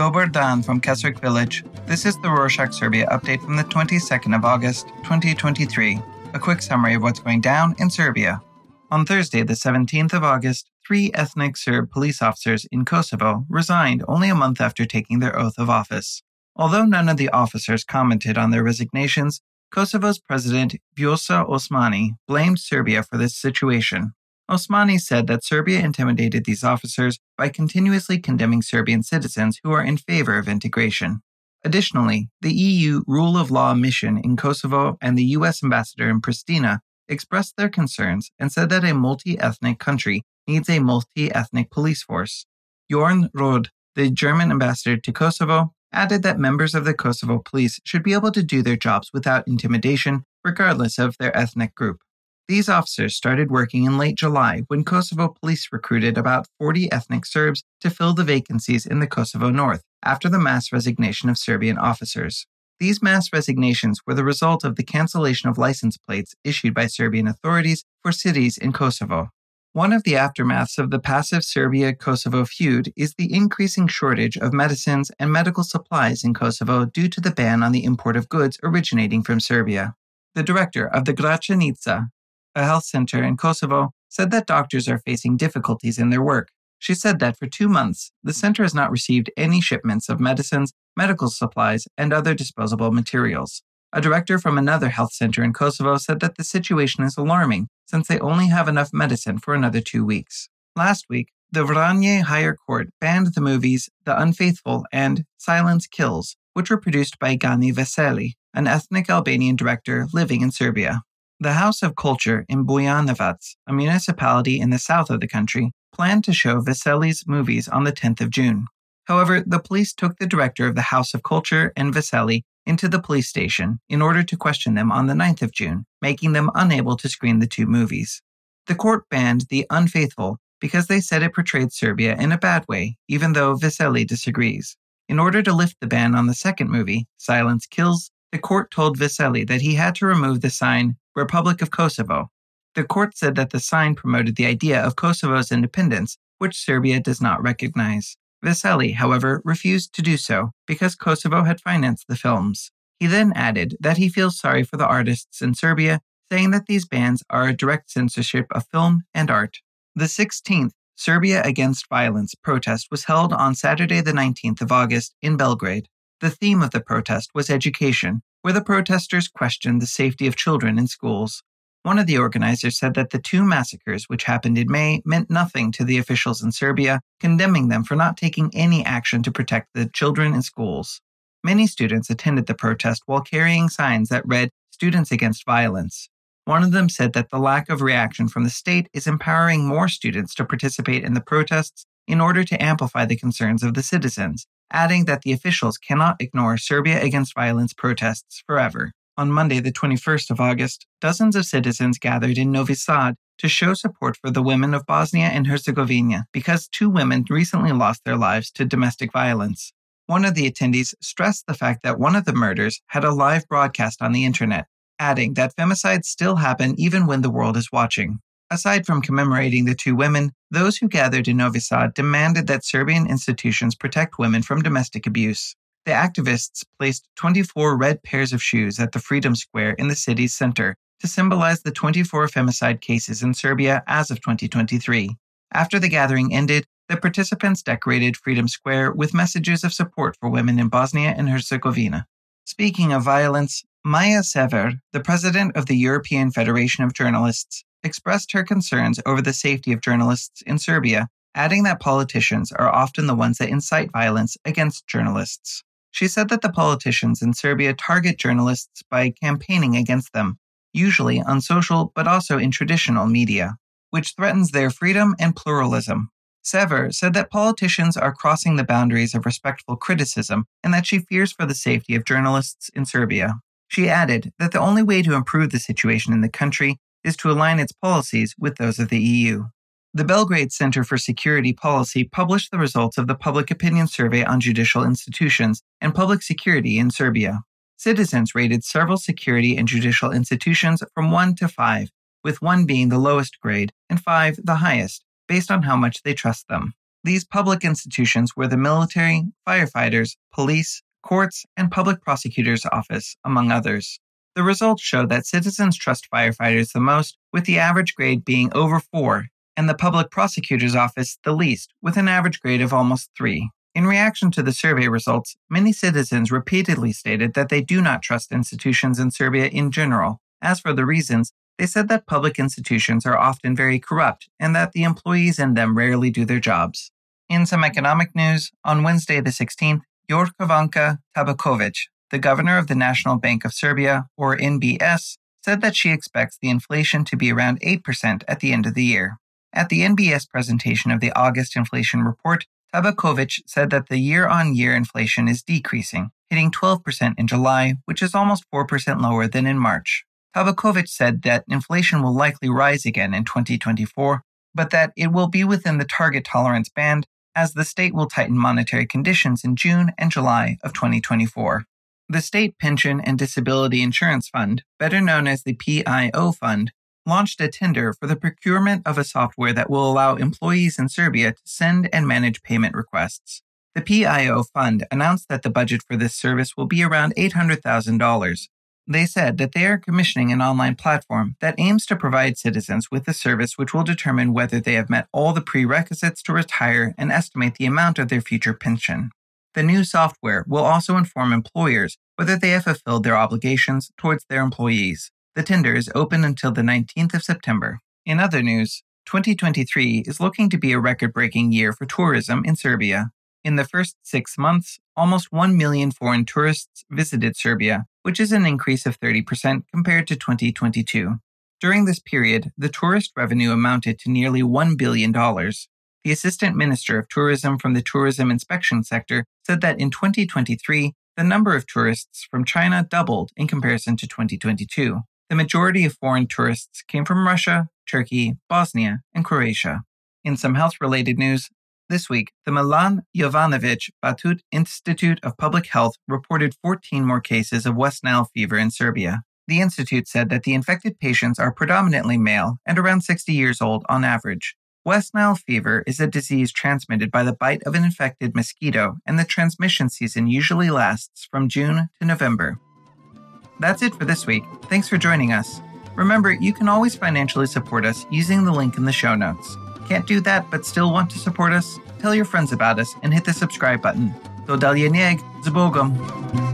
Dobar Dan from Keswick Village. This is the Rorshok Serbia update from the 22nd of August, 2023. A quick summary of what's going down in Serbia. On Thursday, the 17th of August, three ethnic Serb police officers in Kosovo resigned only a month after taking their oath of office. Although none of the officers commented on their resignations, Kosovo's president Vjosa Osmani blamed Serbia for this situation. Osmani said that Serbia intimidated these officers by continuously condemning Serbian citizens who are in favor of integration. Additionally, the EU Rule of Law mission in Kosovo and the US ambassador in Pristina expressed their concerns and said that a multi ethnic country needs a multi ethnic police force. Jorn Rohde, the German ambassador to Kosovo, added that members of the Kosovo police should be able to do their jobs without intimidation, regardless of their ethnic group. These officers started working in late July when Kosovo police recruited about 40 ethnic Serbs to fill the vacancies in the Kosovo North after the mass resignation of Serbian officers. These mass resignations were the result of the cancellation of license plates issued by Serbian authorities for cities in Kosovo. One of the aftermaths of the passive Serbia Kosovo feud is the increasing shortage of medicines and medical supplies in Kosovo due to the ban on the import of goods originating from Serbia. The director of the Gračanica a health center in Kosovo, said that doctors are facing difficulties in their work. She said that for two months, the center has not received any shipments of medicines, medical supplies, and other disposable materials. A director from another health center in Kosovo said that the situation is alarming since they only have enough medicine for another two weeks. Last week, the Vranje Higher Court banned the movies The Unfaithful and Silence Kills, which were produced by Gani Veseli, an ethnic Albanian director living in Serbia. The House of Culture in Bujanovac, a municipality in the south of the country, planned to show Veseli's movies on the 10th of June. However, the police took the director of the House of Culture and Veseli into the police station in order to question them on the 9th of June, making them unable to screen the two movies. The court banned The Unfaithful because they said it portrayed Serbia in a bad way, even though Veseli disagrees. In order to lift the ban on the second movie, Silence Kills, the court told Veseli that he had to remove the sign Republic of Kosovo. The court said that the sign promoted the idea of Kosovo's independence, which Serbia does not recognize. Veseli, however, refused to do so because Kosovo had financed the films. He then added that he feels sorry for the artists in Serbia, saying that these bans are a direct censorship of film and art. The 16th Serbia Against Violence protest was held on Saturday, the 19th of August, in Belgrade. The theme of the protest was education, where the protesters questioned the safety of children in schools. One of the organizers said that the two massacres, which happened in May, meant nothing to the officials in Serbia, condemning them for not taking any action to protect the children in schools. Many students attended the protest while carrying signs that read, Students Against Violence. One of them said that the lack of reaction from the state is empowering more students to participate in the protests in order to amplify the concerns of the citizens, adding that the officials cannot ignore Serbia Against Violence protests forever. On Monday, the 21st of August, dozens of citizens gathered in Novi Sad to show support for the women of Bosnia and Herzegovina because two women recently lost their lives to domestic violence. One of the attendees stressed the fact that one of the murders had a live broadcast on the internet, adding that femicides still happen even when the world is watching. Aside from commemorating the two women, those who gathered in Novi Sad demanded that Serbian institutions protect women from domestic abuse. The activists placed 24 red pairs of shoes at the Freedom Square in the city's center to symbolize the 24 femicide cases in Serbia as of 2023. After the gathering ended, the participants decorated Freedom Square with messages of support for women in Bosnia and Herzegovina. Speaking of violence, Maja Sever, the president of the European Federation of Journalists, expressed her concerns over the safety of journalists in Serbia, adding that politicians are often the ones that incite violence against journalists. She said that the politicians in Serbia target journalists by campaigning against them, usually on social but also in traditional media, which threatens their freedom and pluralism. Sever said that politicians are crossing the boundaries of respectful criticism and that she fears for the safety of journalists in Serbia. She added that the only way to improve the situation in the country is to align its policies with those of the EU. The Belgrade Center for Security Policy published the results of the Public Opinion Survey on Judicial Institutions and Public Security in Serbia. Citizens rated several security and judicial institutions from 1 to 5, with 1 being the lowest grade and 5 the highest, based on how much they trust them. These public institutions were the military, firefighters, police, courts, and public prosecutor's office, among others. The results show that citizens trust firefighters the most, with the average grade being over 4, and the public prosecutor's office the least, with an average grade of almost 3. In reaction to the survey results, many citizens repeatedly stated that they do not trust institutions in Serbia in general. As for the reasons, they said that public institutions are often very corrupt and that the employees in them rarely do their jobs. In some economic news, on Wednesday the 16th, Jorgovanka Tabakovic, the governor of the National Bank of Serbia, or NBS, said that she expects the inflation to be around 8% at the end of the year. At the NBS presentation of the August inflation report, Tabakovic said that the year on year inflation is decreasing, hitting 12% in July, which is almost 4% lower than in March. Tabakovic said that inflation will likely rise again in 2024, but that it will be within the target tolerance band as the state will tighten monetary conditions in June and July of 2024. The State Pension and Disability Insurance Fund, better known as the PIO Fund, launched a tender for the procurement of a software that will allow employees in Serbia to send and manage payment requests. The PIO Fund announced that the budget for this service will be around $800,000. They said that they are commissioning an online platform that aims to provide citizens with a service which will determine whether they have met all the prerequisites to retire and estimate the amount of their future pension. The new software will also inform employers whether they have fulfilled their obligations towards their employees. The tender is open until the 19th of September. In other news, 2023 is looking to be a record breaking year for tourism in Serbia. In the first six months, almost 1 million foreign tourists visited Serbia, which is an increase of 30% compared to 2022. During this period, the tourist revenue amounted to nearly $1 billion. The Assistant Minister of Tourism from the tourism inspection sector said that in 2023, the number of tourists from China doubled in comparison to 2022. The majority of foreign tourists came from Russia, Turkey, Bosnia, and Croatia. In some health related news, this week, the Milan Jovanovic Batut Institute of Public Health reported 14 more cases of West Nile fever in Serbia. The institute said that the infected patients are predominantly male and around 60 years old on average. West Nile fever is a disease transmitted by the bite of an infected mosquito, and the transmission season usually lasts from June to November. That's it for this week. Thanks for joining us. Remember, you can always financially support us using the link in the show notes. Can't do that but still want to support us? Tell your friends about us and hit the subscribe button. Do dalje z Bogom.